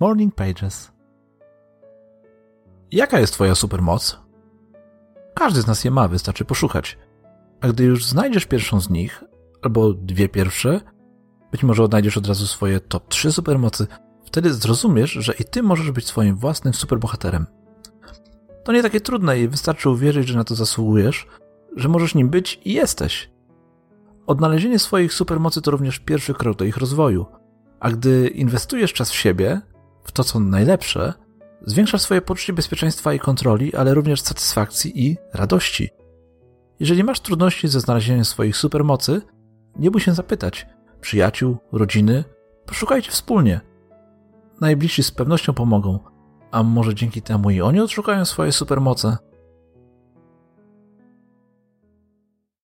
Morning Pages. Jaka jest Twoja supermoc? Każdy z nas je ma, wystarczy poszukać. A gdy już znajdziesz pierwszą z nich, albo dwie pierwsze, być może odnajdziesz od razu swoje top 3 supermocy, wtedy zrozumiesz, że i ty możesz być swoim własnym superbohaterem. To nie takie trudne i wystarczy uwierzyć, że na to zasługujesz, że możesz nim być i jesteś. Odnalezienie swoich supermocy to również pierwszy krok do ich rozwoju, a gdy inwestujesz czas w siebie, w to co najlepsze, zwiększasz swoje poczucie bezpieczeństwa i kontroli, ale również satysfakcji i radości. Jeżeli masz trudności ze znalezieniem swoich supermocy, nie bój się zapytać przyjaciół, rodziny, poszukajcie wspólnie. Najbliżsi z pewnością pomogą, a może dzięki temu i oni odszukają swoje supermoce?